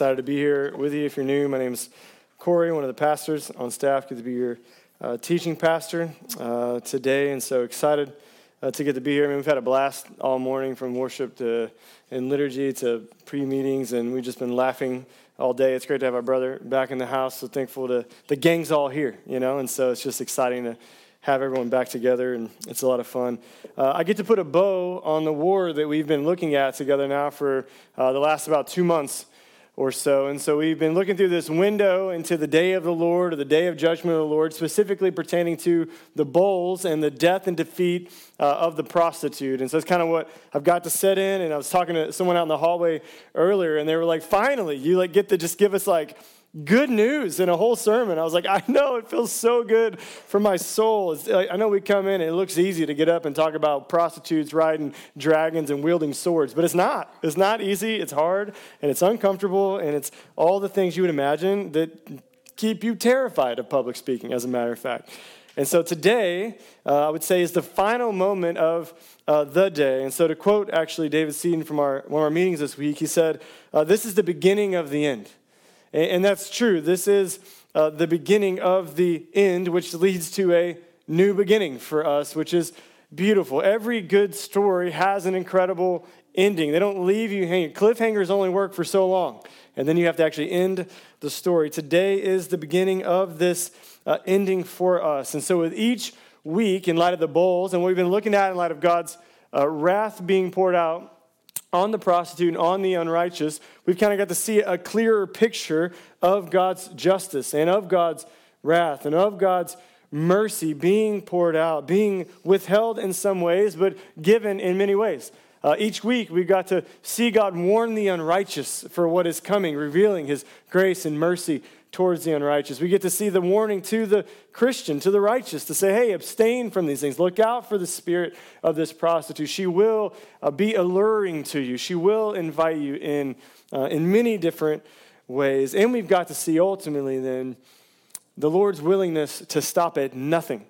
Excited to be here with you. If you're new, my name is Corey, one of the pastors on staff. Good to be your uh, teaching pastor uh, today, and so excited uh, to get to be here. I mean, we've had a blast all morning from worship to and liturgy to pre-meetings, and we've just been laughing all day. It's great to have our brother back in the house. So thankful to the gang's all here, you know, and so it's just exciting to have everyone back together, and it's a lot of fun. Uh, I get to put a bow on the war that we've been looking at together now for uh, the last about two months or so. And so we've been looking through this window into the day of the Lord, or the day of judgment of the Lord, specifically pertaining to the bowls and the death and defeat uh, of the prostitute. And so it's kind of what I've got to set in. And I was talking to someone out in the hallway earlier, and they were like, finally, you like get to just give us like, good news in a whole sermon. I was like, I know it feels so good for my soul. It's, I know we come in and it looks easy to get up and talk about prostitutes riding dragons and wielding swords, but it's not. It's not easy. It's hard and it's uncomfortable and it's all the things you would imagine that keep you terrified of public speaking, as a matter of fact. And so today, uh, I would say, is the final moment of uh, the day. And so to quote actually David Seaton from our, one of our meetings this week, he said, uh, This is the beginning of the end. And that's true. This is uh, the beginning of the end, which leads to a new beginning for us, which is beautiful. Every good story has an incredible ending. They don't leave you hanging. Cliffhangers only work for so long, and then you have to actually end the story. Today is the beginning of this uh, ending for us. And so, with each week, in light of the bowls and what we've been looking at in light of God's uh, wrath being poured out on the prostitute and on the unrighteous, we've kind of got to see a clearer picture of God's justice and of God's wrath and of God's mercy being poured out, being withheld in some ways, but given in many ways. Uh, each week, we've got to see God warn the unrighteous for what is coming, revealing his grace and mercy towards the unrighteous. We get to see the warning to the Christian, to the righteous, to say, hey, abstain from these things. Look out for the spirit of this prostitute. She will uh, be alluring to you, she will invite you in uh, in many different ways. And we've got to see ultimately then the Lord's willingness to stop at nothing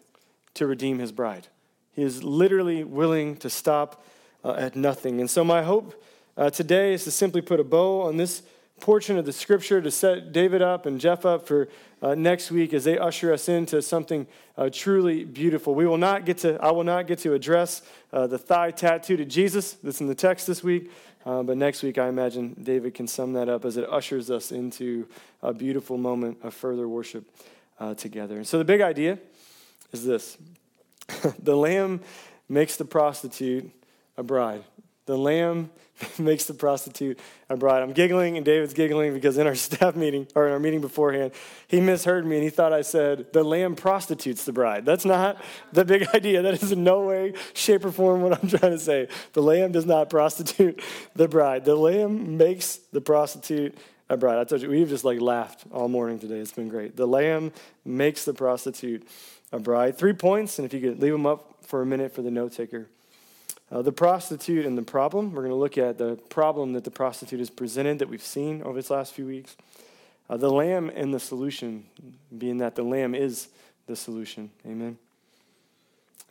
to redeem his bride. He is literally willing to stop uh, at nothing. And so, my hope uh, today is to simply put a bow on this portion of the scripture to set David up and Jeff up for uh, next week as they usher us into something uh, truly beautiful. We will not get to, I will not get to address uh, the thigh tattoo to Jesus that's in the text this week, uh, but next week I imagine David can sum that up as it ushers us into a beautiful moment of further worship uh, together. And so the big idea is this the lamb makes the prostitute a bride. The lamb makes the prostitute a bride. I'm giggling and David's giggling because in our staff meeting, or in our meeting beforehand, he misheard me and he thought I said, the lamb prostitutes the bride. That's not the big idea. That is in no way, shape, or form what I'm trying to say. The lamb does not prostitute the bride. The lamb makes the prostitute a bride. I told you, we've just like laughed all morning today. It's been great. The lamb makes the prostitute a bride. Three points, and if you could leave them up for a minute for the note taker. Uh, the prostitute and the problem. We're going to look at the problem that the prostitute has presented that we've seen over this last few weeks. Uh, the lamb and the solution, being that the lamb is the solution. Amen.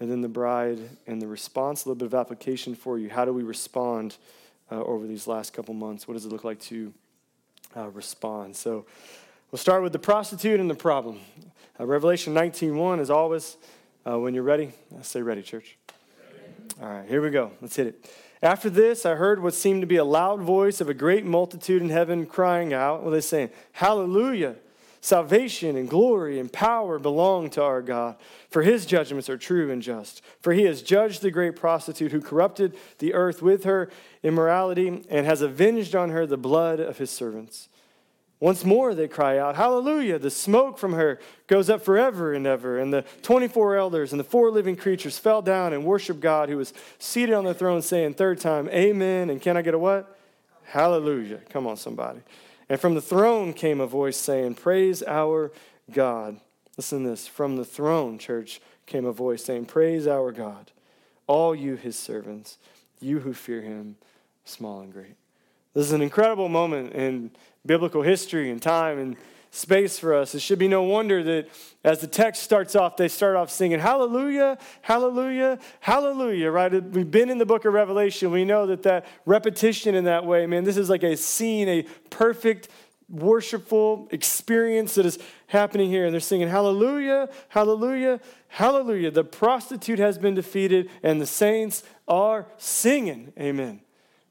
And then the bride and the response, a little bit of application for you. How do we respond uh, over these last couple months? What does it look like to uh, respond? So we'll start with the prostitute and the problem. Uh, Revelation 19.1, as always, uh, when you're ready, say ready, church. All right, here we go. Let's hit it. After this, I heard what seemed to be a loud voice of a great multitude in heaven crying out. What are they saying? Hallelujah! Salvation and glory and power belong to our God, for his judgments are true and just. For he has judged the great prostitute who corrupted the earth with her immorality and has avenged on her the blood of his servants. Once more they cry out, Hallelujah! The smoke from her goes up forever and ever. And the 24 elders and the four living creatures fell down and worshiped God who was seated on the throne, saying, Third time, Amen. And can I get a what? Hallelujah. Come on, somebody. And from the throne came a voice saying, Praise our God. Listen to this. From the throne, church, came a voice saying, Praise our God, all you his servants, you who fear him, small and great. This is an incredible moment in biblical history and time and space for us. It should be no wonder that as the text starts off, they start off singing, Hallelujah, Hallelujah, Hallelujah, right? We've been in the book of Revelation. We know that that repetition in that way, man, this is like a scene, a perfect worshipful experience that is happening here. And they're singing, Hallelujah, Hallelujah, Hallelujah. The prostitute has been defeated, and the saints are singing. Amen.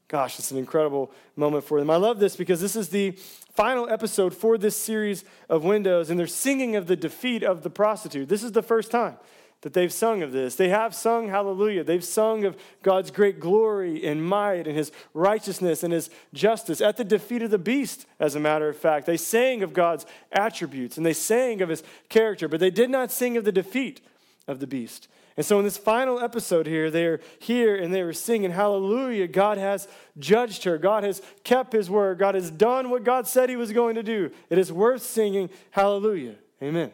Gosh, it's an incredible moment for them. I love this because this is the final episode for this series of windows, and they're singing of the defeat of the prostitute. This is the first time that they've sung of this. They have sung hallelujah. They've sung of God's great glory and might and his righteousness and his justice at the defeat of the beast, as a matter of fact. They sang of God's attributes and they sang of his character, but they did not sing of the defeat of the beast. And so in this final episode here, they're here and they were singing, Hallelujah. God has judged her. God has kept his word. God has done what God said he was going to do. It is worth singing, Hallelujah. Amen.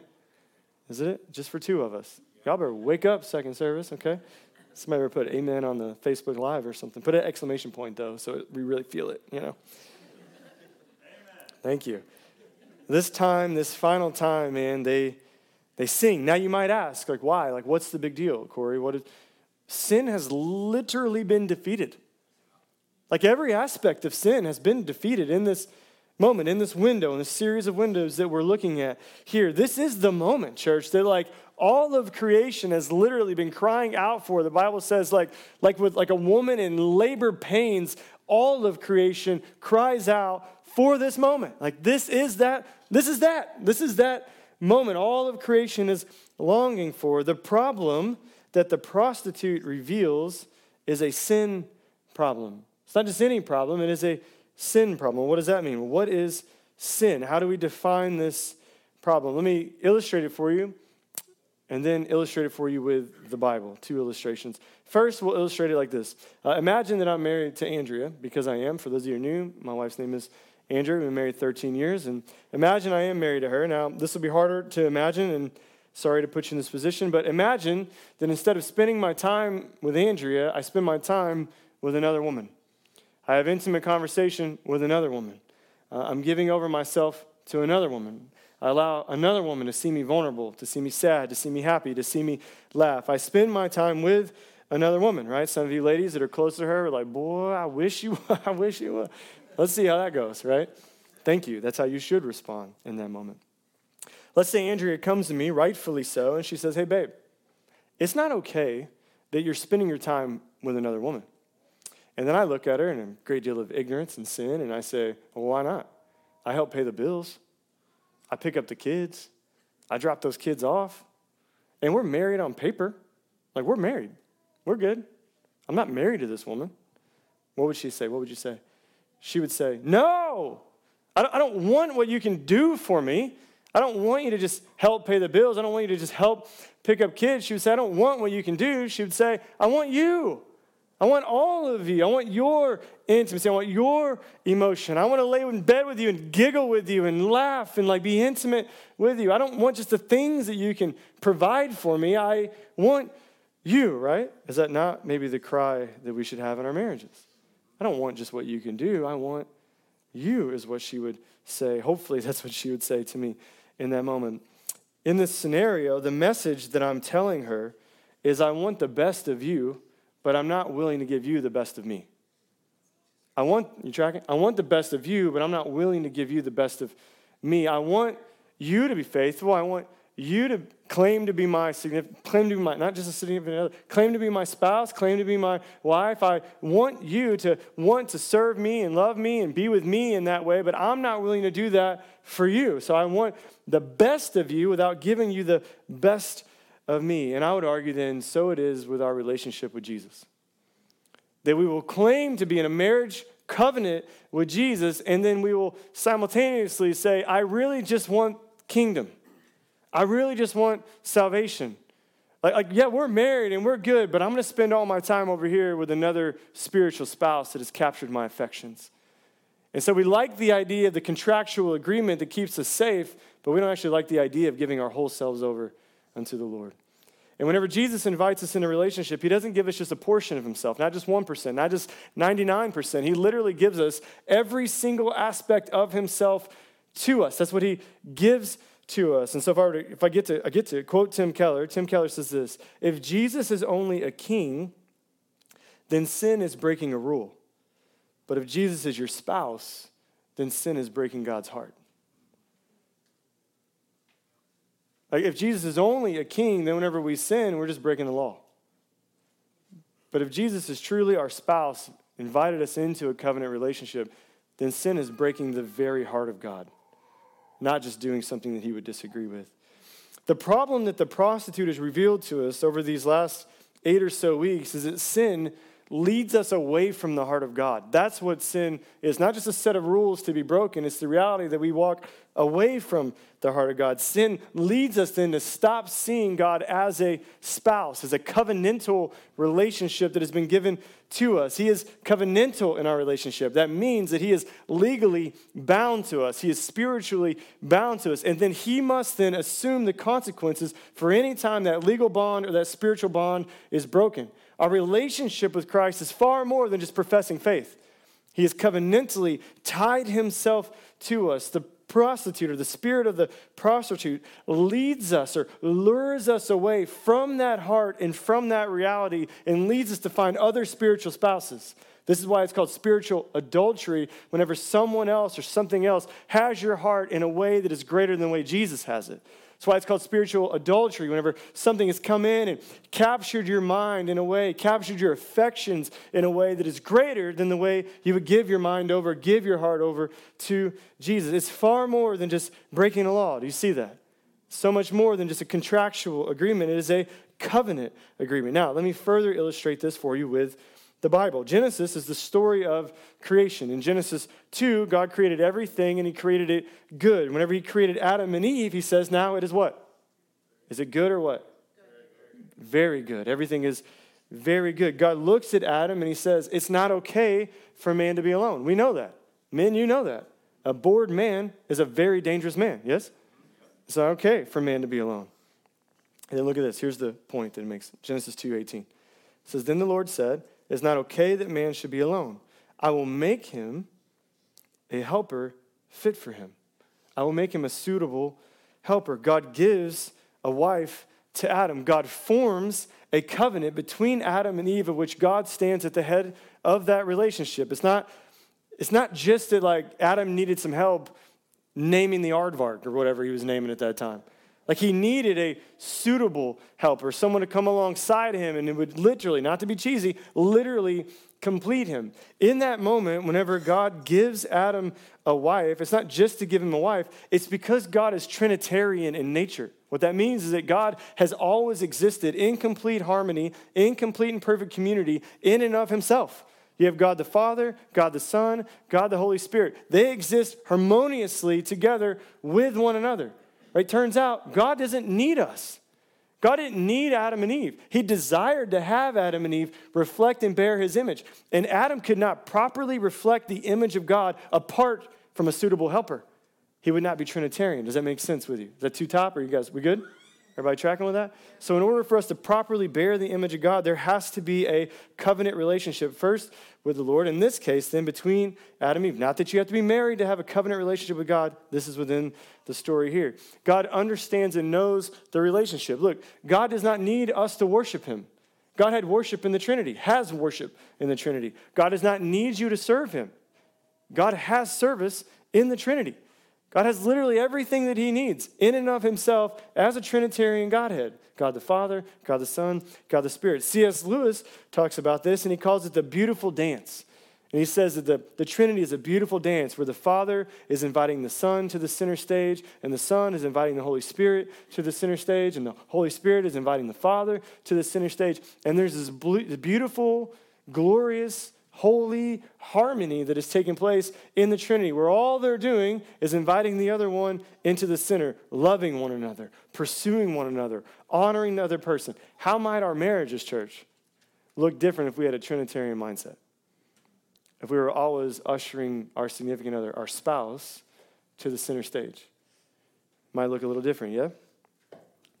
Isn't it? Just for two of us. Y'all better wake up, second service, okay? Somebody better put amen on the Facebook Live or something. Put an exclamation point, though, so we really feel it, you know? Amen. Thank you. This time, this final time, man, they they sing. Now you might ask, like, why? Like, what's the big deal, Corey? What is sin has literally been defeated. Like every aspect of sin has been defeated in this moment, in this window, in this series of windows that we're looking at here. This is the moment, church, that like all of creation has literally been crying out for. The Bible says, like, like with like a woman in labor pains, all of creation cries out for this moment. Like this is that, this is that, this is that moment all of creation is longing for. The problem that the prostitute reveals is a sin problem. It's not just any problem, it is a sin problem. What does that mean? What is sin? How do we define this problem? Let me illustrate it for you and then illustrate it for you with the Bible. Two illustrations. First, we'll illustrate it like this uh, Imagine that I'm married to Andrea, because I am. For those of you who are new, my wife's name is Andrea. We've been married 13 years. And imagine I am married to her. Now, this will be harder to imagine, and sorry to put you in this position, but imagine that instead of spending my time with Andrea, I spend my time with another woman. I have intimate conversation with another woman. Uh, I'm giving over myself to another woman. I allow another woman to see me vulnerable, to see me sad, to see me happy, to see me laugh. I spend my time with another woman, right? Some of you ladies that are close to her are like, boy, I wish you, I wish you would. Let's see how that goes, right? Thank you. That's how you should respond in that moment. Let's say Andrea comes to me, rightfully so, and she says, Hey, babe, it's not okay that you're spending your time with another woman. And then I look at her in a great deal of ignorance and sin, and I say, Well, why not? I help pay the bills. I pick up the kids. I drop those kids off. And we're married on paper. Like, we're married. We're good. I'm not married to this woman. What would she say? What would you say? She would say, No, I don't I don't want what you can do for me. I don't want you to just help pay the bills. I don't want you to just help pick up kids. She would say, I don't want what you can do. She would say, I want you. I want all of you. I want your intimacy. I want your emotion. I want to lay in bed with you and giggle with you and laugh and like be intimate with you. I don't want just the things that you can provide for me. I want you, right? Is that not maybe the cry that we should have in our marriages? I don't want just what you can do. I want you, is what she would say. Hopefully, that's what she would say to me in that moment. In this scenario, the message that I'm telling her is I want the best of you, but I'm not willing to give you the best of me. I want, you tracking? I want the best of you, but I'm not willing to give you the best of me. I want you to be faithful. I want you to claim to be my significant, claim to be my, not just a significant other, claim to be my spouse, claim to be my wife. I want you to want to serve me and love me and be with me in that way, but I'm not willing to do that for you. So I want the best of you without giving you the best of me. And I would argue then, so it is with our relationship with Jesus. That we will claim to be in a marriage covenant with Jesus, and then we will simultaneously say, I really just want kingdom. I really just want salvation. Like, like, yeah, we're married and we're good, but I'm going to spend all my time over here with another spiritual spouse that has captured my affections. And so we like the idea of the contractual agreement that keeps us safe, but we don't actually like the idea of giving our whole selves over unto the Lord. And whenever Jesus invites us into a relationship, he doesn't give us just a portion of himself, not just 1%, not just 99%. He literally gives us every single aspect of himself to us. That's what he gives to us. And so if I, to, if I get to I get to quote Tim Keller, Tim Keller says this, if Jesus is only a king, then sin is breaking a rule. But if Jesus is your spouse, then sin is breaking God's heart. Like if Jesus is only a king, then whenever we sin, we're just breaking the law. But if Jesus is truly our spouse, invited us into a covenant relationship, then sin is breaking the very heart of God, not just doing something that he would disagree with. The problem that the prostitute has revealed to us over these last eight or so weeks is that sin leads us away from the heart of God. That's what sin is. Not just a set of rules to be broken, it's the reality that we walk away from the heart of God. Sin leads us then to stop seeing God as a spouse, as a covenantal relationship that has been given to us. He is covenantal in our relationship. That means that He is legally bound to us, He is spiritually bound to us. And then He must then assume the consequences for any time that legal bond or that spiritual bond is broken. Our relationship with Christ is far more than just professing faith. He has covenantally tied himself to us. The prostitute or the spirit of the prostitute leads us or lures us away from that heart and from that reality and leads us to find other spiritual spouses. This is why it's called spiritual adultery whenever someone else or something else has your heart in a way that is greater than the way Jesus has it. That's why it's called spiritual adultery. Whenever something has come in and captured your mind in a way, captured your affections in a way that is greater than the way you would give your mind over, give your heart over to Jesus. It's far more than just breaking a law. Do you see that? So much more than just a contractual agreement. It is a covenant agreement. Now, let me further illustrate this for you with the Bible. Genesis is the story of creation. In Genesis 2, God created everything and he created it good. Whenever he created Adam and Eve, he says, now it is what? Is it good or what? Very good. Everything is very good. God looks at Adam and he says, it's not okay for man to be alone. We know that. Men, you know that. A bored man is a very dangerous man, yes? It's not okay for man to be alone. And then look at this. Here's the point that it makes. Genesis 2:18. It says, Then the Lord said, it's not okay that man should be alone. I will make him a helper fit for him. I will make him a suitable helper. God gives a wife to Adam. God forms a covenant between Adam and Eve, of which God stands at the head of that relationship. It's not, it's not just that like Adam needed some help naming the aardvark or whatever he was naming at that time. Like he needed a suitable helper, someone to come alongside him and it would literally, not to be cheesy, literally complete him. In that moment, whenever God gives Adam a wife, it's not just to give him a wife, it's because God is Trinitarian in nature. What that means is that God has always existed in complete harmony, in complete and perfect community, in and of himself. You have God the Father, God the Son, God the Holy Spirit. They exist harmoniously together with one another. Right? Turns out God doesn't need us. God didn't need Adam and Eve. He desired to have Adam and Eve reflect and bear his image. And Adam could not properly reflect the image of God apart from a suitable helper. He would not be Trinitarian. Does that make sense with you? Is that too top? Are you guys, we good? Everybody tracking with that? So, in order for us to properly bear the image of God, there has to be a covenant relationship first with the Lord. In this case, then between Adam and Eve. Not that you have to be married to have a covenant relationship with God. This is within the story here. God understands and knows the relationship. Look, God does not need us to worship Him. God had worship in the Trinity, has worship in the Trinity. God does not need you to serve Him. God has service in the Trinity. God has literally everything that he needs in and of himself as a Trinitarian Godhead God the Father, God the Son, God the Spirit. C.S. Lewis talks about this and he calls it the beautiful dance. And he says that the, the Trinity is a beautiful dance where the Father is inviting the Son to the center stage, and the Son is inviting the Holy Spirit to the center stage, and the Holy Spirit is inviting the Father to the center stage. And there's this beautiful, glorious holy harmony that is taking place in the Trinity, where all they're doing is inviting the other one into the center, loving one another, pursuing one another, honoring the other person. How might our marriages, church, look different if we had a Trinitarian mindset? If we were always ushering our significant other, our spouse, to the center stage? Might look a little different, yeah?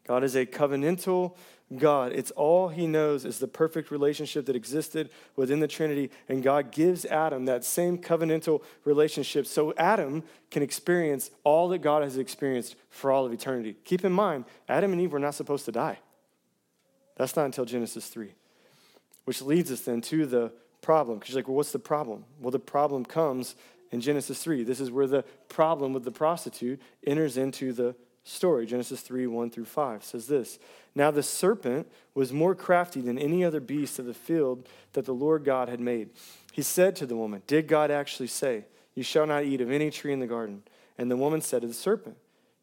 God is a covenantal God. It's all he knows is the perfect relationship that existed within the Trinity, and God gives Adam that same covenantal relationship so Adam can experience all that God has experienced for all of eternity. Keep in mind, Adam and Eve were not supposed to die. That's not until Genesis 3, which leads us then to the problem. Because you're like, well, what's the problem? Well, the problem comes in Genesis 3. This is where the problem with the prostitute enters into the story. Genesis 3 1 through 5 says this Now the serpent was more crafty than any other beast of the field that the Lord God had made. He said to the woman, Did God actually say, You shall not eat of any tree in the garden? And the woman said to the serpent,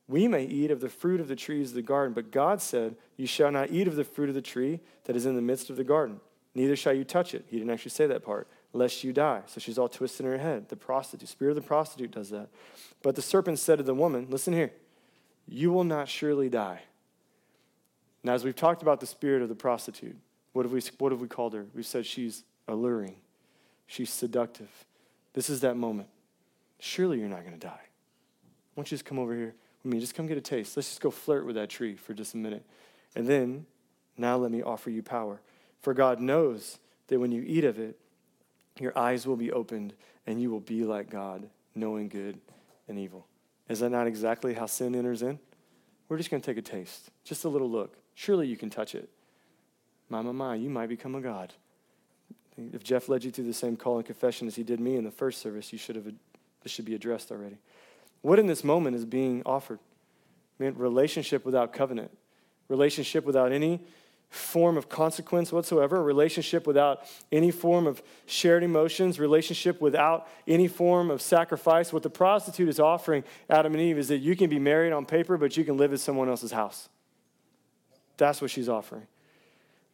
We may eat of the fruit of the trees of the garden, but God said, You shall not eat of the fruit of the tree that is in the midst of the garden, neither shall you touch it. He didn't actually say that part lest you die. So she's all twisted in her head. The prostitute, spirit of the prostitute does that. But the serpent said to the woman, Listen here, you will not surely die. Now, as we've talked about the spirit of the prostitute, what have we, what have we called her? We've said she's alluring, she's seductive. This is that moment. Surely you're not going to die. Why don't you just come over here with me? Just come get a taste. Let's just go flirt with that tree for just a minute. And then, now let me offer you power. For God knows that when you eat of it, your eyes will be opened and you will be like God, knowing good and evil. Is that not exactly how sin enters in? We're just going to take a taste, just a little look. Surely you can touch it. My, my, my, you might become a God. If Jeff led you through the same call and confession as he did me in the first service, you should have, this should be addressed already. What in this moment is being offered? I mean, relationship without covenant, relationship without any form of consequence whatsoever, a relationship without any form of shared emotions, relationship without any form of sacrifice. What the prostitute is offering Adam and Eve is that you can be married on paper, but you can live in someone else's house. That's what she's offering.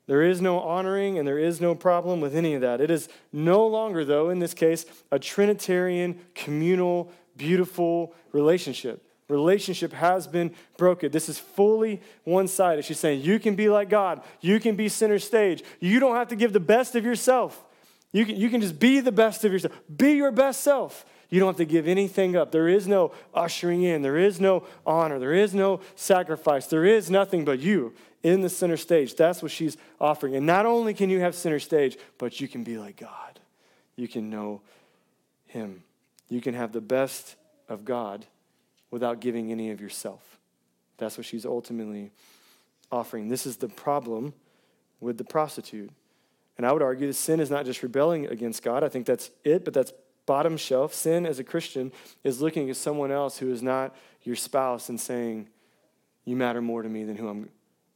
There is no honoring and there is no problem with any of that. It is no longer, though, in this case, a Trinitarian, communal, beautiful relationship relationship has been broken. This is fully one sided. She's saying, You can be like God, you can be center stage. You don't have to give the best of yourself. You can, you can just be the best of yourself. Be your best self. You don't have to give anything up. There is no ushering in. There is no honor. There is no sacrifice. There is nothing but you in the center stage. That's what she's offering. And not only can you have center stage, but you can be like God. You can know Him. You can have the best of God without giving any of yourself. That's what she's ultimately offering. This is the problem with the prostitute. And I would argue that sin is not just rebelling against God. I think that's it, but that's bottom shelf. Sin as a Christian is looking at someone else who is not your spouse and saying, You matter more to me than who I'm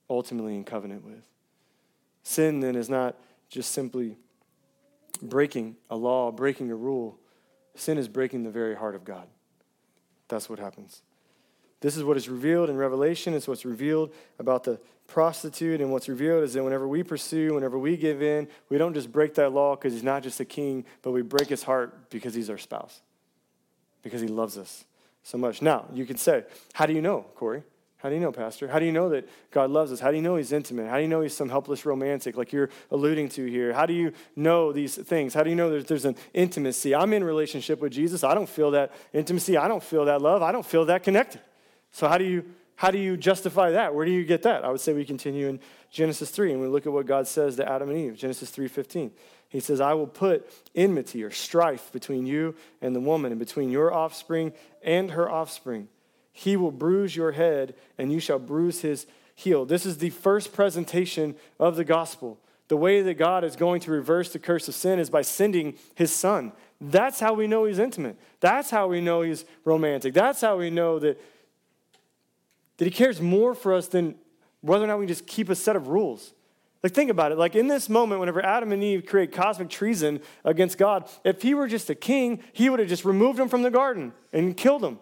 ultimately in covenant with. Sin then is not just simply breaking a law, breaking a rule. Sin is breaking the very heart of God. That's what happens. This is what is revealed in Revelation. It's what's revealed about the prostitute. And what's revealed is that whenever we pursue, whenever we give in, we don't just break that law because he's not just a king, but we break his heart because he's our spouse, because he loves us so much. Now, you can say, How do you know, Corey? How do you know, Pastor? How do you know that God loves us? How do you know He's intimate? How do you know He's some helpless romantic like you're alluding to here? How do you know these things? How do you know there's, there's an intimacy? I'm in relationship with Jesus. I don't feel that intimacy. I don't feel that love. I don't feel that connected. So how do you how do you justify that? Where do you get that? I would say we continue in Genesis 3 and we look at what God says to Adam and Eve. Genesis 3:15. He says, "I will put enmity or strife between you and the woman and between your offspring and her offspring." He will bruise your head, and you shall bruise his heel. This is the first presentation of the gospel. The way that God is going to reverse the curse of sin is by sending his son. That's how we know he's intimate. That's how we know he's romantic. That's how we know that, that he cares more for us than whether or not we just keep a set of rules. Like, think about it. Like, in this moment, whenever Adam and Eve create cosmic treason against God, if he were just a king, he would have just removed them from the garden and killed them.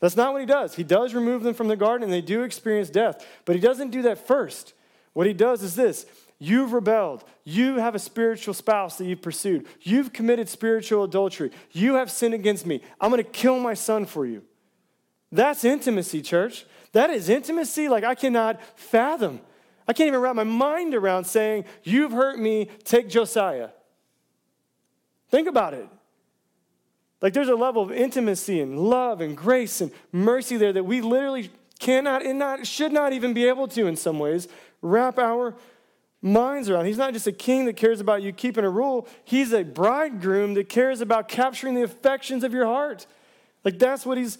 That's not what he does. He does remove them from the garden and they do experience death, but he doesn't do that first. What he does is this You've rebelled. You have a spiritual spouse that you've pursued. You've committed spiritual adultery. You have sinned against me. I'm going to kill my son for you. That's intimacy, church. That is intimacy like I cannot fathom. I can't even wrap my mind around saying, You've hurt me, take Josiah. Think about it. Like there's a level of intimacy and love and grace and mercy there that we literally cannot and not should not even be able to in some ways wrap our minds around. He's not just a king that cares about you keeping a rule, he's a bridegroom that cares about capturing the affections of your heart. Like that's what he's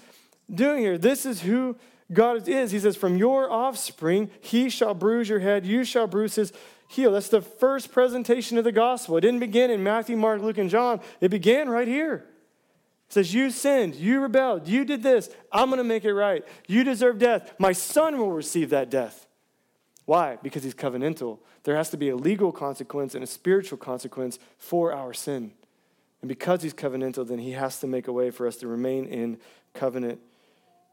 doing here. This is who God is. He says, From your offspring, he shall bruise your head, you shall bruise his heel. That's the first presentation of the gospel. It didn't begin in Matthew, Mark, Luke, and John, it began right here. Says, You sinned, you rebelled, you did this. I'm going to make it right. You deserve death. My son will receive that death. Why? Because he's covenantal. There has to be a legal consequence and a spiritual consequence for our sin. And because he's covenantal, then he has to make a way for us to remain in covenant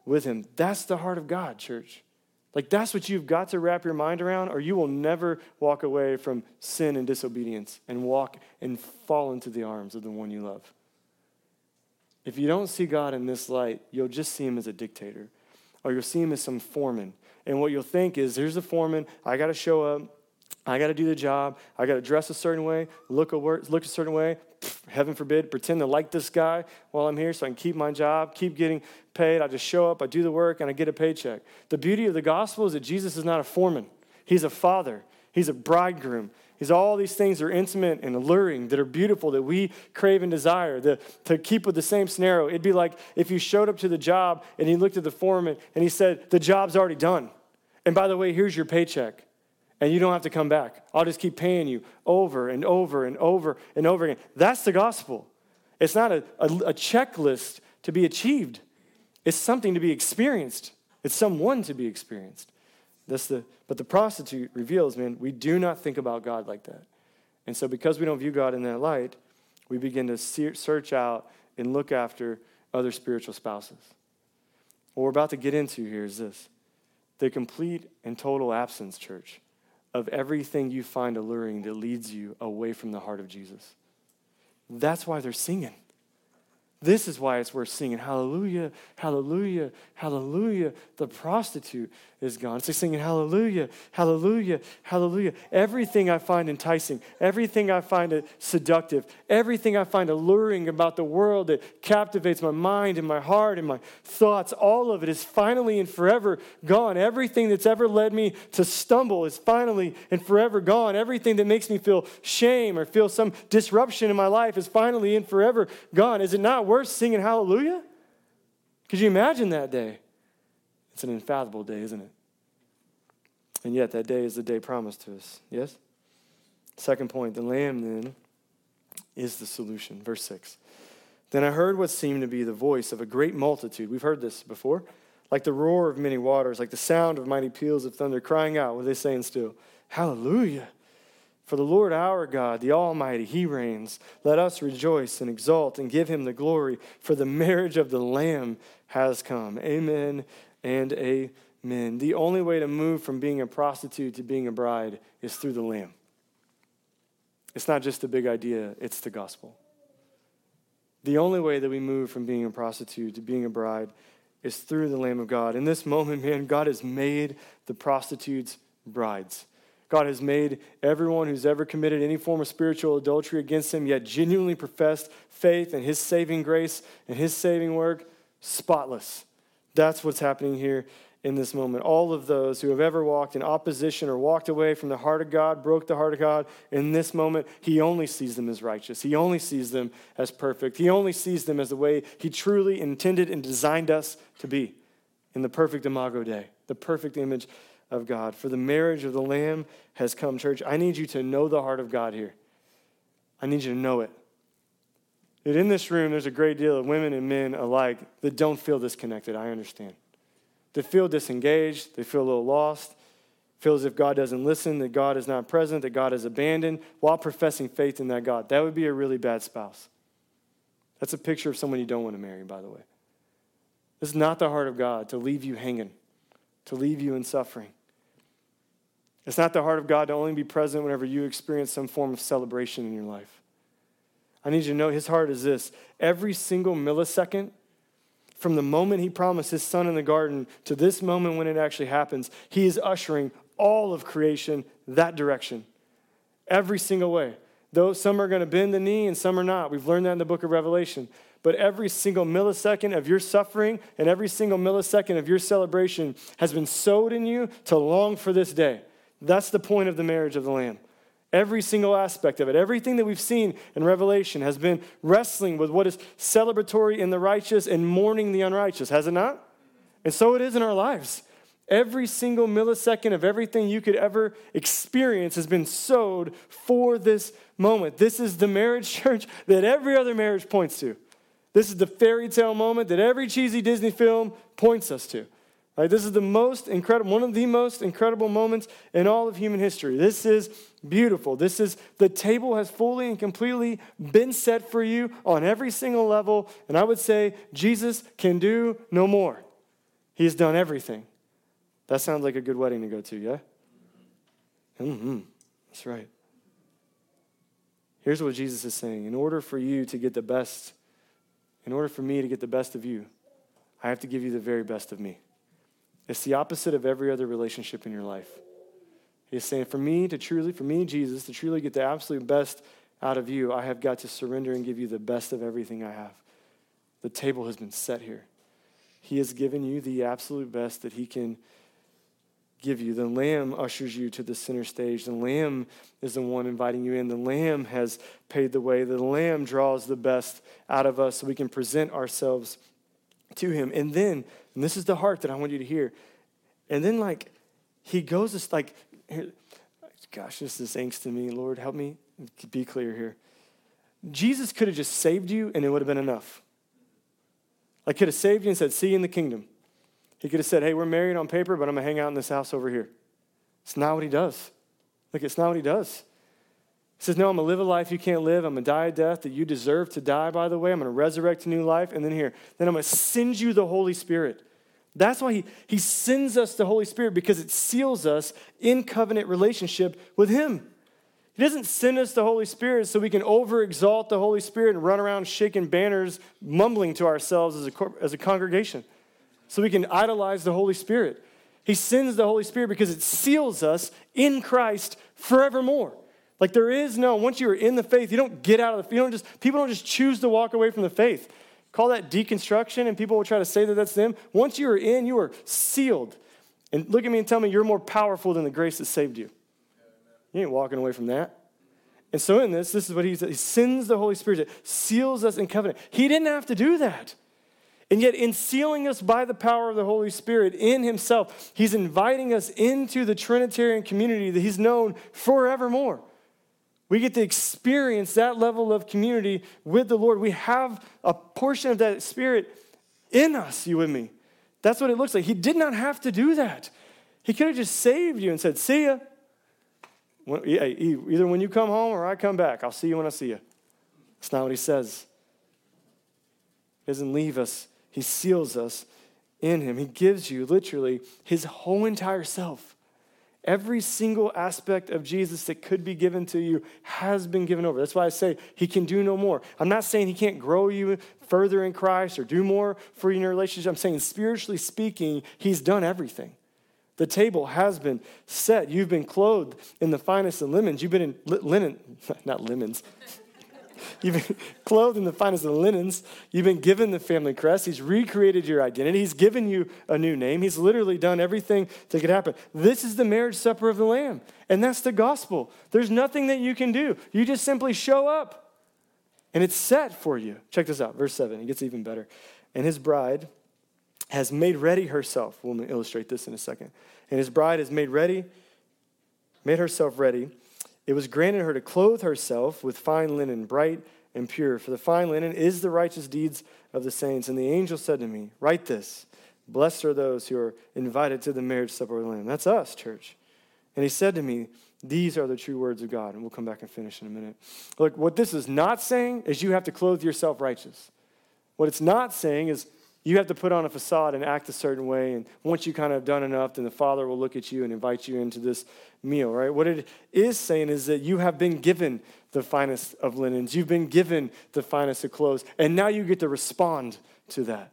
with him. That's the heart of God, church. Like, that's what you've got to wrap your mind around, or you will never walk away from sin and disobedience and walk and fall into the arms of the one you love. If you don't see God in this light, you'll just see him as a dictator, or you'll see him as some foreman. And what you'll think is, here's the foreman, I got to show up, I got to do the job. I got to dress a certain way, look a, word, look a certain way. Heaven forbid, pretend to like this guy while I'm here so I can keep my job, keep getting paid. I just show up, I do the work, and I get a paycheck. The beauty of the gospel is that Jesus is not a foreman, He's a father, He's a bridegroom. He's all these things are intimate and alluring, that are beautiful, that we crave and desire. The, to keep with the same scenario, it'd be like if you showed up to the job and he looked at the foreman and he said, The job's already done. And by the way, here's your paycheck and you don't have to come back. I'll just keep paying you over and over and over and over again. That's the gospel. It's not a, a, a, checklist to be achieved, it's something to be experienced. It's someone to be experienced. That's the, but the prostitute reveals, man, we do not think about God like that. And so, because we don't view God in that light, we begin to search out and look after other spiritual spouses. What we're about to get into here is this the complete and total absence, church, of everything you find alluring that leads you away from the heart of Jesus. That's why they're singing. This is why it's worth singing. Hallelujah, hallelujah, hallelujah. The prostitute is gone. It's like singing hallelujah, hallelujah, hallelujah. Everything I find enticing, everything I find seductive, everything I find alluring about the world that captivates my mind and my heart and my thoughts, all of it is finally and forever gone. Everything that's ever led me to stumble is finally and forever gone. Everything that makes me feel shame or feel some disruption in my life is finally and forever gone. Is it not worth singing hallelujah? Could you imagine that day? It's an unfathomable day, isn't it? And yet, that day is the day promised to us. Yes? Second point the Lamb then is the solution. Verse 6. Then I heard what seemed to be the voice of a great multitude. We've heard this before. Like the roar of many waters, like the sound of mighty peals of thunder, crying out, what are they saying still? Hallelujah. For the Lord our God, the Almighty, He reigns. Let us rejoice and exult and give Him the glory, for the marriage of the Lamb has come. Amen and amen. The only way to move from being a prostitute to being a bride is through the Lamb. It's not just a big idea, it's the gospel. The only way that we move from being a prostitute to being a bride is through the Lamb of God. In this moment, man, God has made the prostitutes brides. God has made everyone who's ever committed any form of spiritual adultery against him, yet genuinely professed faith in his saving grace and his saving work, spotless. That's what's happening here in this moment. All of those who have ever walked in opposition or walked away from the heart of God, broke the heart of God, in this moment, He only sees them as righteous. He only sees them as perfect. He only sees them as the way He truly intended and designed us to be in the perfect imago Dei, the perfect image of God. For the marriage of the Lamb has come, church. I need you to know the heart of God here. I need you to know it. That in this room, there's a great deal of women and men alike that don't feel disconnected. I understand. They feel disengaged, they feel a little lost, feel as if God doesn't listen, that God is not present, that God is abandoned, while professing faith in that God. That would be a really bad spouse. That's a picture of someone you don't want to marry, by the way. This is not the heart of God to leave you hanging, to leave you in suffering. It's not the heart of God to only be present whenever you experience some form of celebration in your life. I need you to know his heart is this every single millisecond from the moment he promised his son in the garden to this moment when it actually happens, he is ushering all of creation that direction. Every single way. Though some are going to bend the knee and some are not. We've learned that in the book of Revelation. But every single millisecond of your suffering and every single millisecond of your celebration has been sowed in you to long for this day. That's the point of the marriage of the Lamb. Every single aspect of it, everything that we've seen in Revelation has been wrestling with what is celebratory in the righteous and mourning the unrighteous, has it not? And so it is in our lives. Every single millisecond of everything you could ever experience has been sowed for this moment. This is the marriage church that every other marriage points to. This is the fairy tale moment that every cheesy Disney film points us to. Right? This is the most incredible, one of the most incredible moments in all of human history. This is beautiful. This is the table has fully and completely been set for you on every single level. And I would say Jesus can do no more. He has done everything. That sounds like a good wedding to go to, yeah? Mm-hmm. That's right. Here's what Jesus is saying In order for you to get the best, in order for me to get the best of you, I have to give you the very best of me. It's the opposite of every other relationship in your life. He's saying, for me to truly, for me, Jesus, to truly get the absolute best out of you, I have got to surrender and give you the best of everything I have. The table has been set here. He has given you the absolute best that He can give you. The Lamb ushers you to the center stage. The Lamb is the one inviting you in. The Lamb has paid the way. The Lamb draws the best out of us so we can present ourselves to Him. And then, and this is the heart that I want you to hear. And then, like, He goes, this, like, gosh, this is angst to me. Lord, help me be clear here. Jesus could have just saved you and it would have been enough. Like, could have saved you and said, See you in the kingdom. He could have said, Hey, we're married on paper, but I'm going to hang out in this house over here. It's not what he does. Like, it's not what he does. He says, No, I'm going to live a life you can't live. I'm going to die a death that you deserve to die, by the way. I'm going to resurrect a new life. And then here, then I'm going to send you the Holy Spirit. That's why he, he sends us the Holy Spirit because it seals us in covenant relationship with Him. He doesn't send us the Holy Spirit so we can over exalt the Holy Spirit and run around shaking banners, mumbling to ourselves as a, as a congregation so we can idolize the Holy Spirit. He sends the Holy Spirit because it seals us in Christ forevermore. Like there is no, once you are in the faith, you don't get out of the, you don't just, people don't just choose to walk away from the faith. Call that deconstruction, and people will try to say that that's them. Once you are in, you are sealed. And look at me and tell me you're more powerful than the grace that saved you. You ain't walking away from that. And so in this, this is what he says. He sends the Holy Spirit that seals us in covenant. He didn't have to do that. And yet, in sealing us by the power of the Holy Spirit in Himself, He's inviting us into the Trinitarian community that He's known forevermore. We get to experience that level of community with the Lord. We have a portion of that Spirit in us, you and me. That's what it looks like. He did not have to do that. He could have just saved you and said, See ya. Either when you come home or I come back, I'll see you when I see you. That's not what He says. He doesn't leave us he seals us in Him. He gives you literally His whole entire self. Every single aspect of Jesus that could be given to you has been given over. That's why I say He can do no more. I'm not saying He can't grow you further in Christ or do more for you in your relationship. I'm saying, spiritually speaking, He's done everything. The table has been set. You've been clothed in the finest of linens. You've been in linen, not lemons. You've been clothed in the finest of linens. You've been given the family crest. He's recreated your identity. He's given you a new name. He's literally done everything that could happen. This is the marriage supper of the Lamb, and that's the gospel. There's nothing that you can do. You just simply show up, and it's set for you. Check this out, verse 7. It gets even better. And his bride has made ready herself. We'll illustrate this in a second. And his bride has made ready, made herself ready it was granted her to clothe herself with fine linen, bright and pure. For the fine linen is the righteous deeds of the saints. And the angel said to me, Write this Blessed are those who are invited to the marriage supper of the Lamb. That's us, church. And he said to me, These are the true words of God. And we'll come back and finish in a minute. Look, what this is not saying is you have to clothe yourself righteous. What it's not saying is you have to put on a facade and act a certain way. And once you kind of done enough, then the Father will look at you and invite you into this meal, right? What it is saying is that you have been given the finest of linens, you've been given the finest of clothes, and now you get to respond to that.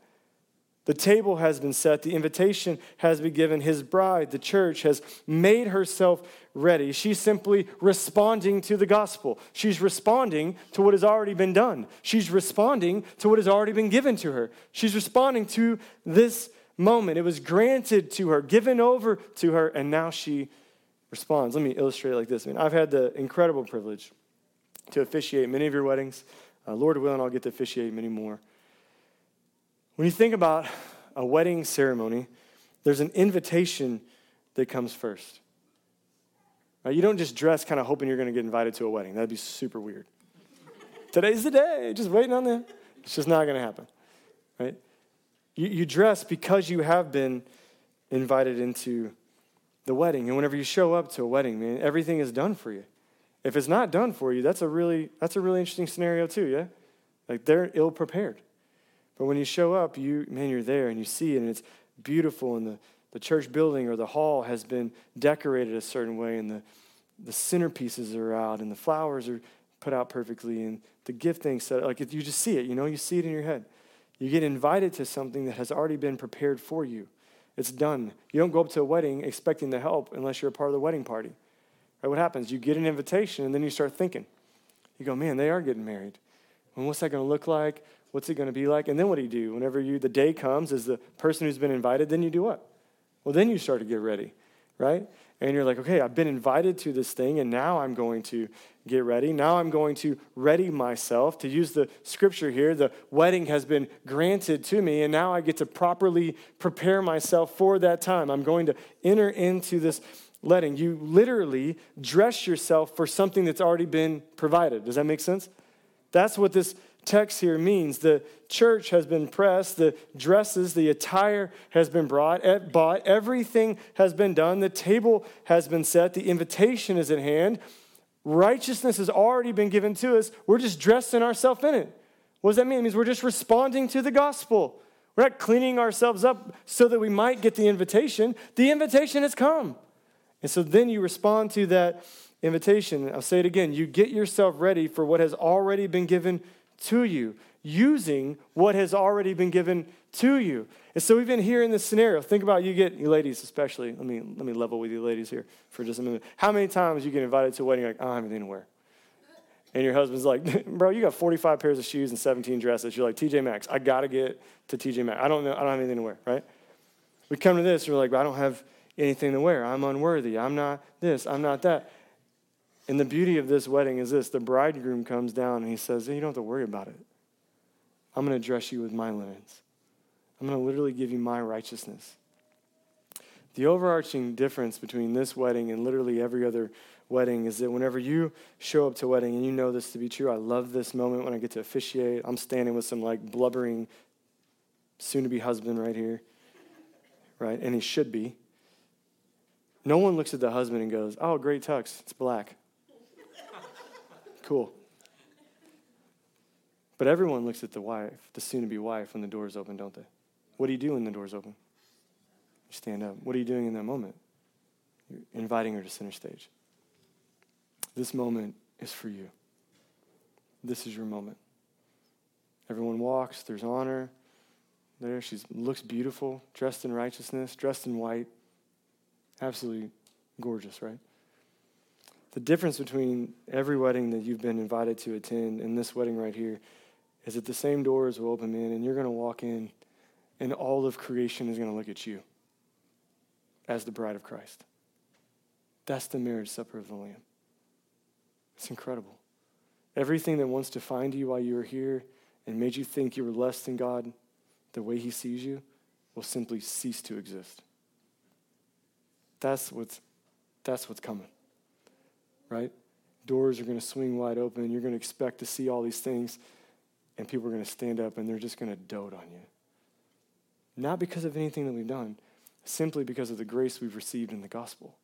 The table has been set, the invitation has been given. His bride, the church, has made herself ready. She's simply responding to the gospel. She's responding to what has already been done. She's responding to what has already been given to her. She's responding to this moment. It was granted to her, given over to her, and now she responds. Let me illustrate like this. I mean, I've had the incredible privilege to officiate many of your weddings. Uh, Lord willing, I'll get to officiate many more. When you think about a wedding ceremony, there's an invitation that comes first. Right? You don't just dress kind of hoping you're going to get invited to a wedding. That'd be super weird. Today's the day, just waiting on that. It's just not going to happen. Right? You, you dress because you have been invited into the wedding. And whenever you show up to a wedding, man, everything is done for you. If it's not done for you, that's a really that's a really interesting scenario too, yeah? Like they're ill prepared. But when you show up, you man, you're there and you see it and it's beautiful and the, the church building or the hall has been decorated a certain way and the, the centerpieces are out and the flowers are put out perfectly and the gift thing set like you just see it, you know, you see it in your head. You get invited to something that has already been prepared for you. It's done. You don't go up to a wedding expecting the help unless you're a part of the wedding party. Right? What happens? You get an invitation and then you start thinking. You go, man, they are getting married. And what's that going to look like? What's it going to be like? And then what do you do? Whenever you the day comes as the person who's been invited, then you do what? Well, then you start to get ready, right? And you're like, okay, I've been invited to this thing, and now I'm going to get ready. Now I'm going to ready myself. To use the scripture here, the wedding has been granted to me, and now I get to properly prepare myself for that time. I'm going to enter into this letting. You literally dress yourself for something that's already been provided. Does that make sense? That's what this text here means. The church has been pressed, the dresses, the attire has been brought, bought, everything has been done, the table has been set, the invitation is at hand. Righteousness has already been given to us. We're just dressing ourselves in it. What does that mean? It means we're just responding to the gospel. We're not cleaning ourselves up so that we might get the invitation. The invitation has come. And so then you respond to that invitation. I'll say it again. You get yourself ready for what has already been given to you, using what has already been given to you. And so even here in this scenario, think about you get you ladies especially. Let me let me level with you ladies here for just a minute. How many times you get invited to a wedding like, I don't have anything to wear? And your husband's like, bro, you got 45 pairs of shoes and 17 dresses. You're like, TJ Maxx, I gotta get to TJ Maxx. I don't know, I don't have anything to wear, right? We come to this, we're like, I don't have anything to wear. I'm unworthy. I'm not this. I'm not that. And the beauty of this wedding is this the bridegroom comes down and he says, hey, You don't have to worry about it. I'm going to dress you with my linens. I'm going to literally give you my righteousness. The overarching difference between this wedding and literally every other wedding is that whenever you show up to a wedding and you know this to be true, I love this moment when I get to officiate. I'm standing with some like blubbering soon to be husband right here, right? And he should be. No one looks at the husband and goes, Oh, great tux, it's black. Cool. But everyone looks at the wife, the soon to be wife, when the doors open, don't they? What do you do when the doors open? You stand up. What are you doing in that moment? You're inviting her to center stage. This moment is for you. This is your moment. Everyone walks, there's honor. There, she looks beautiful, dressed in righteousness, dressed in white. Absolutely gorgeous, right? The difference between every wedding that you've been invited to attend and this wedding right here is that the same doors will open in and you're going to walk in and all of creation is going to look at you as the bride of Christ. That's the marriage supper of the Lamb. It's incredible. Everything that wants to find you while you are here and made you think you were less than God, the way He sees you, will simply cease to exist. That's what's, that's what's coming, right? Doors are going to swing wide open. You're going to expect to see all these things, and people are going to stand up and they're just going to dote on you. Not because of anything that we've done, simply because of the grace we've received in the gospel.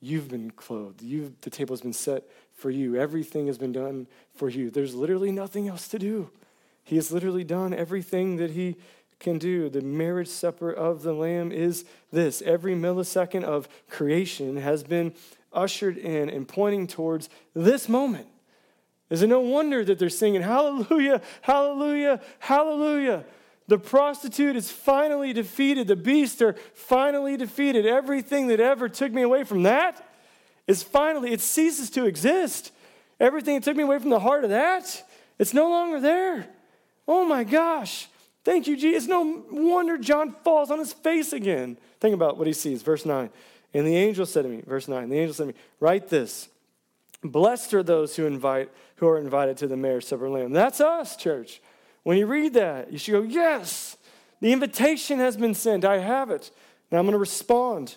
You've been clothed. You've, the table has been set for you. Everything has been done for you. There's literally nothing else to do. He has literally done everything that he can do. The marriage supper of the Lamb is this every millisecond of creation has been ushered in and pointing towards this moment. Is it no wonder that they're singing, Hallelujah, Hallelujah, Hallelujah? The prostitute is finally defeated. The beasts are finally defeated. Everything that ever took me away from that is finally, it ceases to exist. Everything that took me away from the heart of that, it's no longer there. Oh my gosh. Thank you, Jesus. No wonder John falls on his face again. Think about what he sees. Verse 9. And the angel said to me, verse 9, the angel said to me, Write this. Blessed are those who invite, who are invited to the marriage supper of Lamb. That's us, church. When you read that, you should go, Yes, the invitation has been sent. I have it. Now I'm going to respond.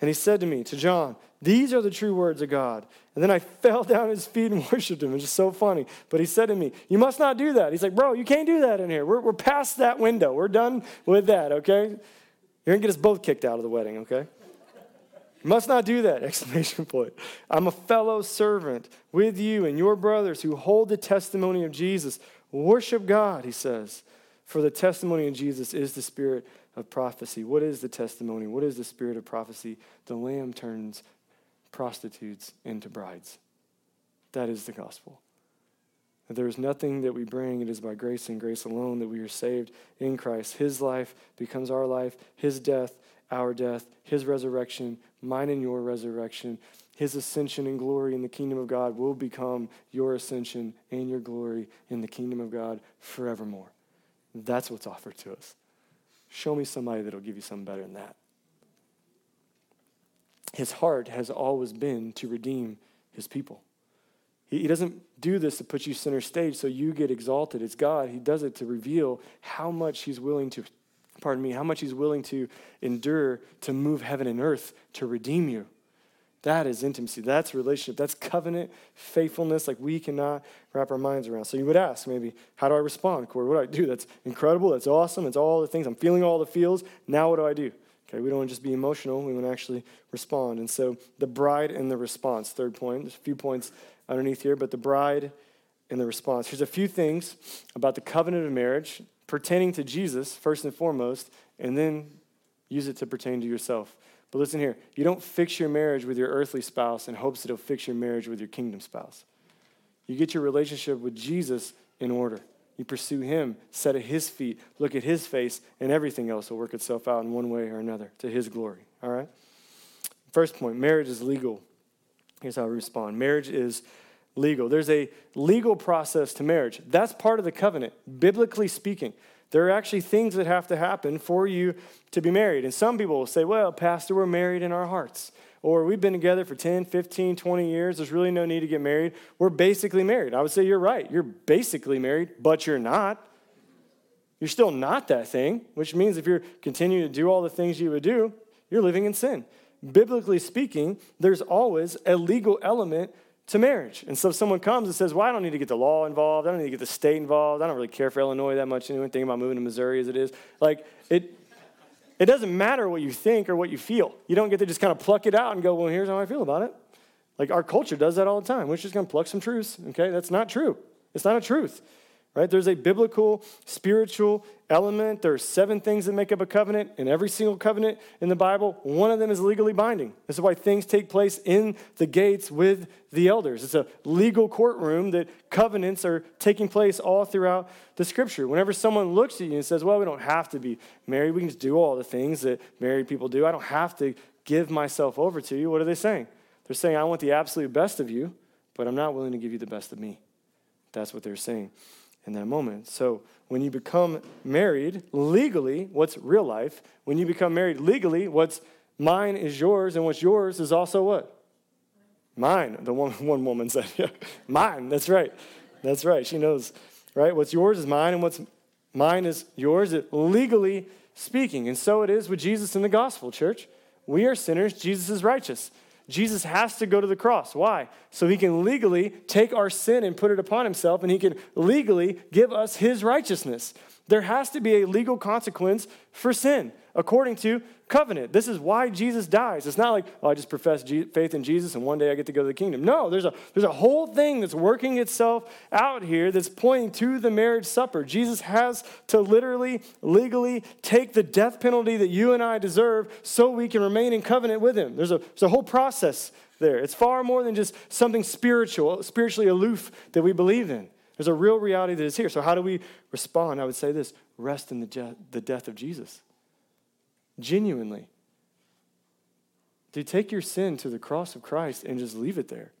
And he said to me, to John, These are the true words of God. And then I fell down at his feet and worshiped him. It's just so funny. But he said to me, You must not do that. He's like, Bro, you can't do that in here. We're, we're past that window. We're done with that, okay? You're going to get us both kicked out of the wedding, okay? You must not do that! Exclamation point. I'm a fellow servant with you and your brothers who hold the testimony of Jesus. Worship God, he says. For the testimony of Jesus is the spirit of prophecy. What is the testimony? What is the spirit of prophecy? The Lamb turns prostitutes into brides. That is the gospel. There is nothing that we bring. It is by grace and grace alone that we are saved in Christ. His life becomes our life, His death, our death, His resurrection, mine and your resurrection. His ascension and glory in the kingdom of God will become your ascension and your glory in the kingdom of God forevermore. That's what's offered to us. Show me somebody that'll give you something better than that. His heart has always been to redeem his people. He, he doesn't do this to put you center stage so you get exalted. It's God. He does it to reveal how much he's willing to, pardon me, how much he's willing to endure to move heaven and earth to redeem you. That is intimacy. That's relationship. That's covenant faithfulness like we cannot wrap our minds around. So you would ask maybe, how do I respond, Corey? What do I do? That's incredible. That's awesome. It's all the things. I'm feeling all the feels. Now what do I do? Okay, we don't want to just be emotional. We want to actually respond. And so the bride and the response, third point. There's a few points underneath here, but the bride and the response. Here's a few things about the covenant of marriage pertaining to Jesus, first and foremost, and then use it to pertain to yourself. But listen here you don't fix your marriage with your earthly spouse in hopes that it'll fix your marriage with your kingdom spouse. You get your relationship with Jesus in order. You pursue Him, set at His feet, look at His face, and everything else will work itself out in one way or another to His glory. All right? First point marriage is legal. Here's how we respond marriage is legal. There's a legal process to marriage. That's part of the covenant, biblically speaking. There are actually things that have to happen for you to be married. And some people will say, well, Pastor, we're married in our hearts. Or we've been together for 10, 15, 20 years. There's really no need to get married. We're basically married. I would say you're right. You're basically married, but you're not. You're still not that thing, which means if you're continuing to do all the things you would do, you're living in sin. Biblically speaking, there's always a legal element to marriage. And so if someone comes and says, Well, I don't need to get the law involved, I don't need to get the state involved, I don't really care for Illinois that much anyway, thinking about moving to Missouri as it is. Like, it, it doesn't matter what you think or what you feel. You don't get to just kind of pluck it out and go, Well, here's how I feel about it. Like, our culture does that all the time. We're just going to pluck some truths, okay? That's not true. It's not a truth right? There's a biblical, spiritual element. There are seven things that make up a covenant. In every single covenant in the Bible, one of them is legally binding. This is why things take place in the gates with the elders. It's a legal courtroom that covenants are taking place all throughout the scripture. Whenever someone looks at you and says, Well, we don't have to be married, we can just do all the things that married people do. I don't have to give myself over to you. What are they saying? They're saying, I want the absolute best of you, but I'm not willing to give you the best of me. That's what they're saying in that moment. So when you become married legally, what's real life? When you become married legally, what's mine is yours, and what's yours is also what? Mine. The one, one woman said, mine. That's right. That's right. She knows, right? What's yours is mine, and what's mine is yours, legally speaking. And so it is with Jesus in the gospel, church. We are sinners, Jesus is righteous. Jesus has to go to the cross. Why? So he can legally take our sin and put it upon himself, and he can legally give us his righteousness. There has to be a legal consequence for sin. According to covenant. This is why Jesus dies. It's not like, oh, I just profess faith in Jesus and one day I get to go to the kingdom. No, there's a, there's a whole thing that's working itself out here that's pointing to the marriage supper. Jesus has to literally, legally take the death penalty that you and I deserve so we can remain in covenant with him. There's a, there's a whole process there. It's far more than just something spiritual, spiritually aloof that we believe in. There's a real reality that is here. So, how do we respond? I would say this rest in the, je- the death of Jesus. Genuinely. To take your sin to the cross of Christ and just leave it there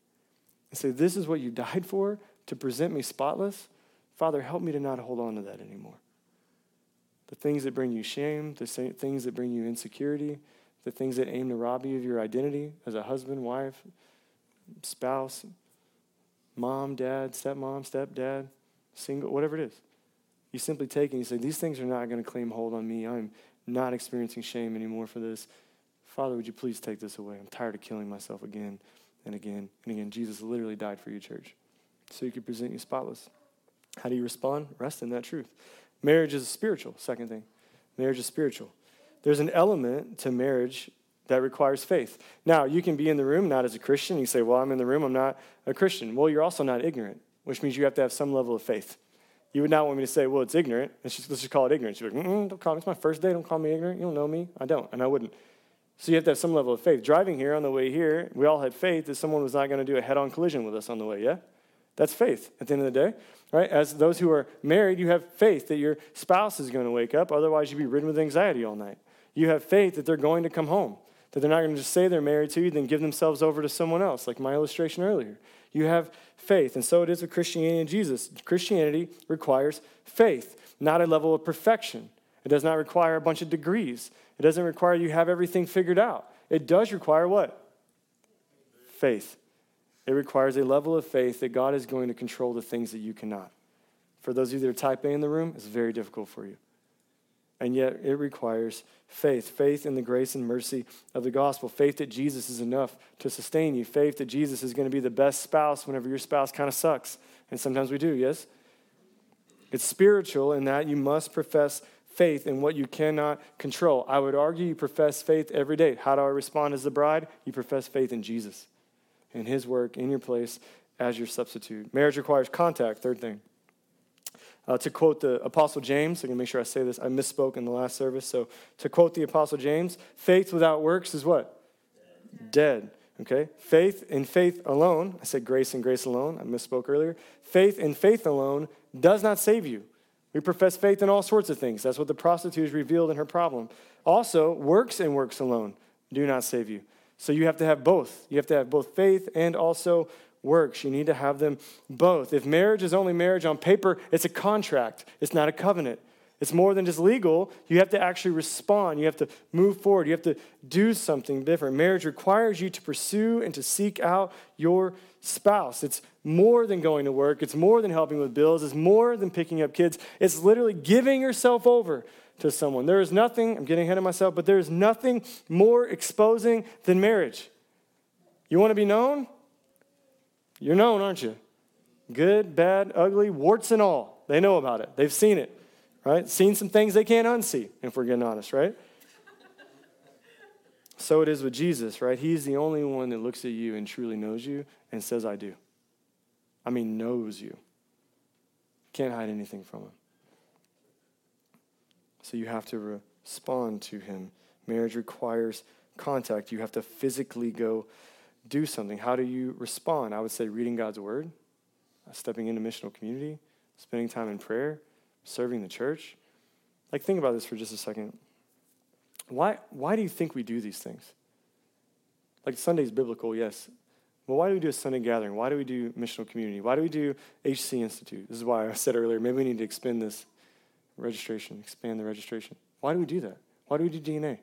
and say, This is what you died for to present me spotless. Father, help me to not hold on to that anymore. The things that bring you shame, the things that bring you insecurity, the things that aim to rob you of your identity as a husband, wife, spouse, mom, dad, stepmom, stepdad, single, whatever it is. You simply take and you say, These things are not going to claim hold on me. I'm not experiencing shame anymore for this. Father, would you please take this away? I'm tired of killing myself again and again and again. Jesus literally died for you, church, so he could present you spotless. How do you respond? Rest in that truth. Marriage is spiritual, second thing. Marriage is spiritual. There's an element to marriage that requires faith. Now, you can be in the room not as a Christian. You say, Well, I'm in the room, I'm not a Christian. Well, you're also not ignorant, which means you have to have some level of faith. You would not want me to say, Well, it's ignorant. Let's just, let's just call it ignorance. You're like, Don't call me. It's my first day. Don't call me ignorant. You don't know me. I don't, and I wouldn't. So you have to have some level of faith. Driving here on the way here, we all had faith that someone was not going to do a head on collision with us on the way, yeah? That's faith at the end of the day, right? As those who are married, you have faith that your spouse is going to wake up. Otherwise, you'd be ridden with anxiety all night. You have faith that they're going to come home, that they're not going to just say they're married to you, then give themselves over to someone else, like my illustration earlier. You have faith. And so it is with Christianity and Jesus. Christianity requires faith, not a level of perfection. It does not require a bunch of degrees. It doesn't require you have everything figured out. It does require what? Faith. It requires a level of faith that God is going to control the things that you cannot. For those of you that are type A in the room, it's very difficult for you and yet it requires faith. Faith in the grace and mercy of the gospel. Faith that jesus is enough to sustain you. Faith that jesus is going to be the best spouse whenever your spouse kind of sucks. And sometimes we do yes? It's spiritual in that you must profess faith in what you cannot control. I would argue you profess faith every day. How do i respond as the bride? You profess faith in jesus in his work in your place as your substitute. Marriage requires contact third thing uh, to quote the Apostle James, I can make sure I say this, I misspoke in the last service. So, to quote the Apostle James, faith without works is what? Dead. Okay? Faith in faith alone, I said grace and grace alone, I misspoke earlier. Faith in faith alone does not save you. We profess faith in all sorts of things. That's what the prostitute has revealed in her problem. Also, works and works alone do not save you. So you have to have both. You have to have both faith and also works. You need to have them both. If marriage is only marriage on paper, it's a contract, it's not a covenant. It's more than just legal. You have to actually respond. You have to move forward. You have to do something different. Marriage requires you to pursue and to seek out your spouse. It's more than going to work, it's more than helping with bills, it's more than picking up kids. It's literally giving yourself over to someone. There is nothing, I'm getting ahead of myself, but there is nothing more exposing than marriage. You want to be known? You're known, aren't you? Good, bad, ugly, warts and all. They know about it. They've seen it, right? Seen some things they can't unsee, if we're getting honest, right? so it is with Jesus, right? He's the only one that looks at you and truly knows you and says, I do. I mean, knows you. Can't hide anything from him. So you have to respond to him. Marriage requires contact. You have to physically go do something. How do you respond? I would say reading God's word, uh, stepping into missional community, spending time in prayer, serving the church. Like, think about this for just a second. Why, why do you think we do these things? Like, Sunday's biblical, yes. Well, why do we do a Sunday gathering? Why do we do missional community? Why do we do HC Institute? This is why I said earlier, maybe we need to expand this registration, expand the registration. Why do we do that? Why do we do DNA?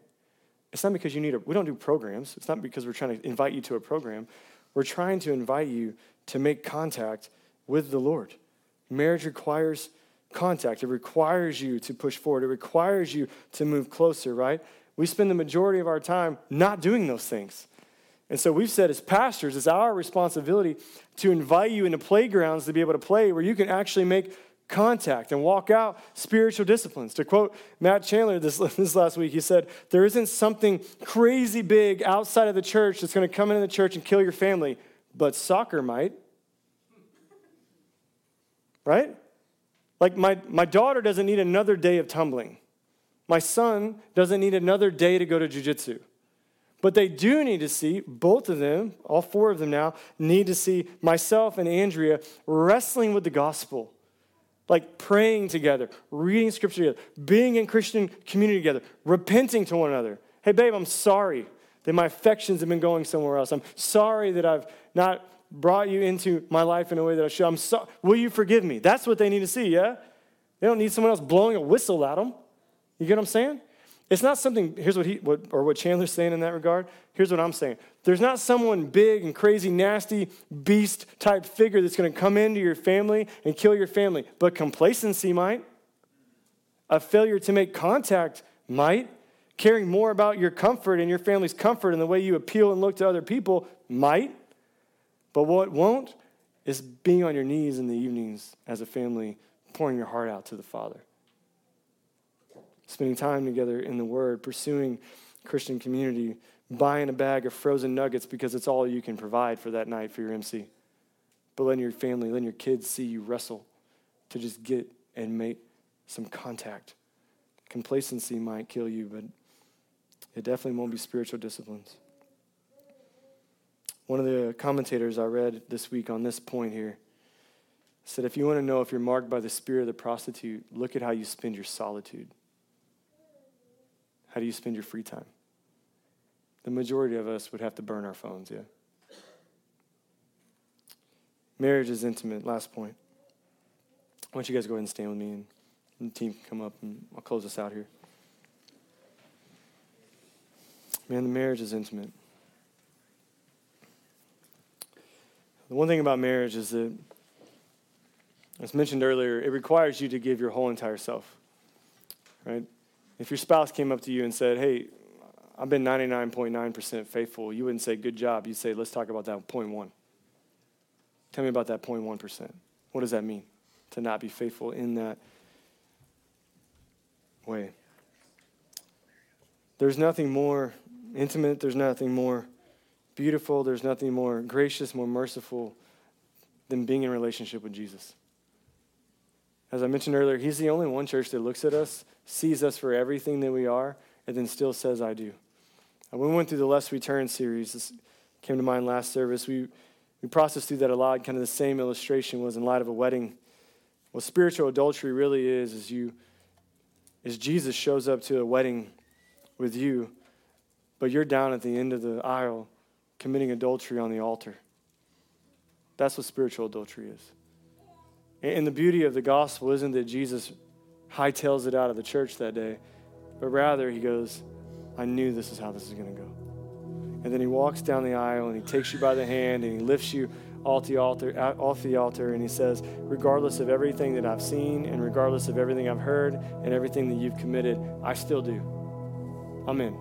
It's not because you need a, we don't do programs. It's not because we're trying to invite you to a program. We're trying to invite you to make contact with the Lord. Marriage requires contact, it requires you to push forward, it requires you to move closer, right? We spend the majority of our time not doing those things. And so we've said as pastors, it's our responsibility to invite you into playgrounds to be able to play where you can actually make contact and walk out spiritual disciplines. To quote Matt Chandler this, this last week, he said, There isn't something crazy big outside of the church that's going to come into the church and kill your family, but soccer might. Right? Like, my, my daughter doesn't need another day of tumbling. My son doesn't need another day to go to jujitsu. But they do need to see, both of them, all four of them now, need to see myself and Andrea wrestling with the gospel like praying together, reading scripture together, being in Christian community together, repenting to one another. Hey, babe, I'm sorry that my affections have been going somewhere else. I'm sorry that I've not brought you into my life in a way that I should. I'm sorry. Will you forgive me? That's what they need to see, yeah? They don't need someone else blowing a whistle at them. You get what I'm saying? It's not something, here's what he, what, or what Chandler's saying in that regard. Here's what I'm saying. There's not someone big and crazy, nasty, beast type figure that's going to come into your family and kill your family, but complacency might. A failure to make contact might. Caring more about your comfort and your family's comfort and the way you appeal and look to other people might. But what won't is being on your knees in the evenings as a family, pouring your heart out to the Father spending time together in the Word, pursuing Christian community, buying a bag of frozen nuggets because it's all you can provide for that night for your MC. But letting your family, letting your kids see you wrestle to just get and make some contact. Complacency might kill you, but it definitely won't be spiritual disciplines. One of the commentators I read this week on this point here said if you want to know if you're marked by the spirit of the prostitute, look at how you spend your solitude. How do you spend your free time? The majority of us would have to burn our phones, yeah. Marriage is intimate. Last point. I want you guys go ahead and stand with me, and, and the team can come up, and I'll close this out here. Man, the marriage is intimate. The one thing about marriage is that, as mentioned earlier, it requires you to give your whole entire self, right? If your spouse came up to you and said, Hey, I've been 99.9% faithful, you wouldn't say, Good job. You'd say, Let's talk about that point one. Tell me about that point one percent. What does that mean to not be faithful in that way? There's nothing more intimate, there's nothing more beautiful, there's nothing more gracious, more merciful than being in relationship with Jesus. As I mentioned earlier, He's the only one church that looks at us sees us for everything that we are, and then still says, I do. And when we went through the Less We Turn series, this came to mind last service, we, we processed through that a lot. Kind of the same illustration was in light of a wedding. What spiritual adultery really is, is you is Jesus shows up to a wedding with you, but you're down at the end of the aisle committing adultery on the altar. That's what spiritual adultery is. And the beauty of the gospel isn't that Jesus hightails it out of the church that day, but rather he goes, I knew this is how this is going to go. And then he walks down the aisle and he takes you by the hand and he lifts you off the altar, off the altar and he says, regardless of everything that I've seen and regardless of everything I've heard and everything that you've committed, I still do. I'm in.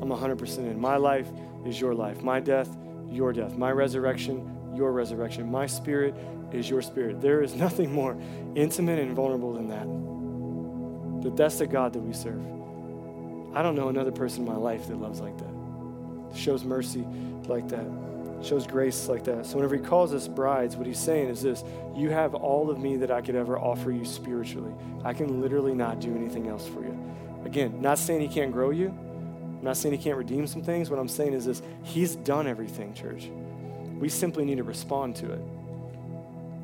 I'm 100% in. My life is your life. My death, your death. My resurrection, your resurrection. My spirit is your spirit. There is nothing more intimate and vulnerable than that. That that's the God that we serve. I don't know another person in my life that loves like that, shows mercy like that, shows grace like that. So whenever he calls us brides, what he's saying is this you have all of me that I could ever offer you spiritually. I can literally not do anything else for you. Again, not saying he can't grow you. I'm not saying he can't redeem some things. What I'm saying is this He's done everything, church. We simply need to respond to it.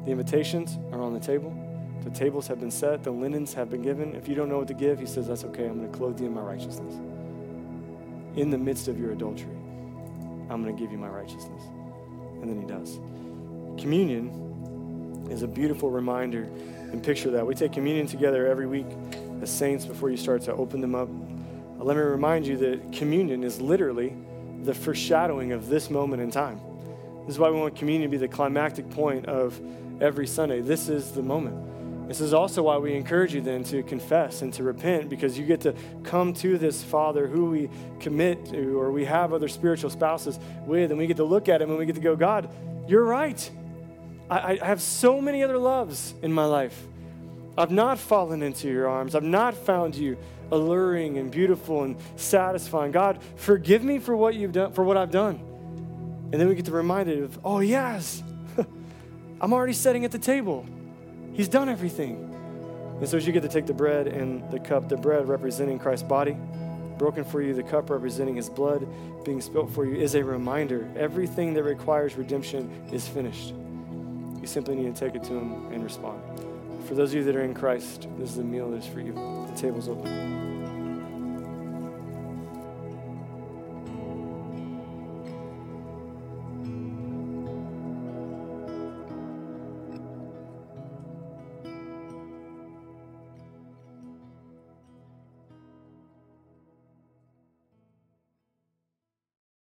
The invitations are on the table. The tables have been set. The linens have been given. If you don't know what to give, he says, That's okay. I'm going to clothe you in my righteousness. In the midst of your adultery, I'm going to give you my righteousness. And then he does. Communion is a beautiful reminder and picture that. We take communion together every week as saints before you start to open them up. Uh, let me remind you that communion is literally the foreshadowing of this moment in time. This is why we want communion to be the climactic point of every Sunday. This is the moment. This is also why we encourage you then to confess and to repent because you get to come to this Father who we commit to or we have other spiritual spouses with, and we get to look at him and we get to go, God, you're right. I, I have so many other loves in my life. I've not fallen into your arms. I've not found you alluring and beautiful and satisfying. God, forgive me for what you've done, for what I've done. And then we get to reminded of, oh yes, I'm already sitting at the table. He's done everything. And so as you get to take the bread and the cup, the bread representing Christ's body, broken for you, the cup representing his blood being spilt for you, is a reminder. Everything that requires redemption is finished. You simply need to take it to him and respond. For those of you that are in Christ, this is the meal that is for you. The table's open.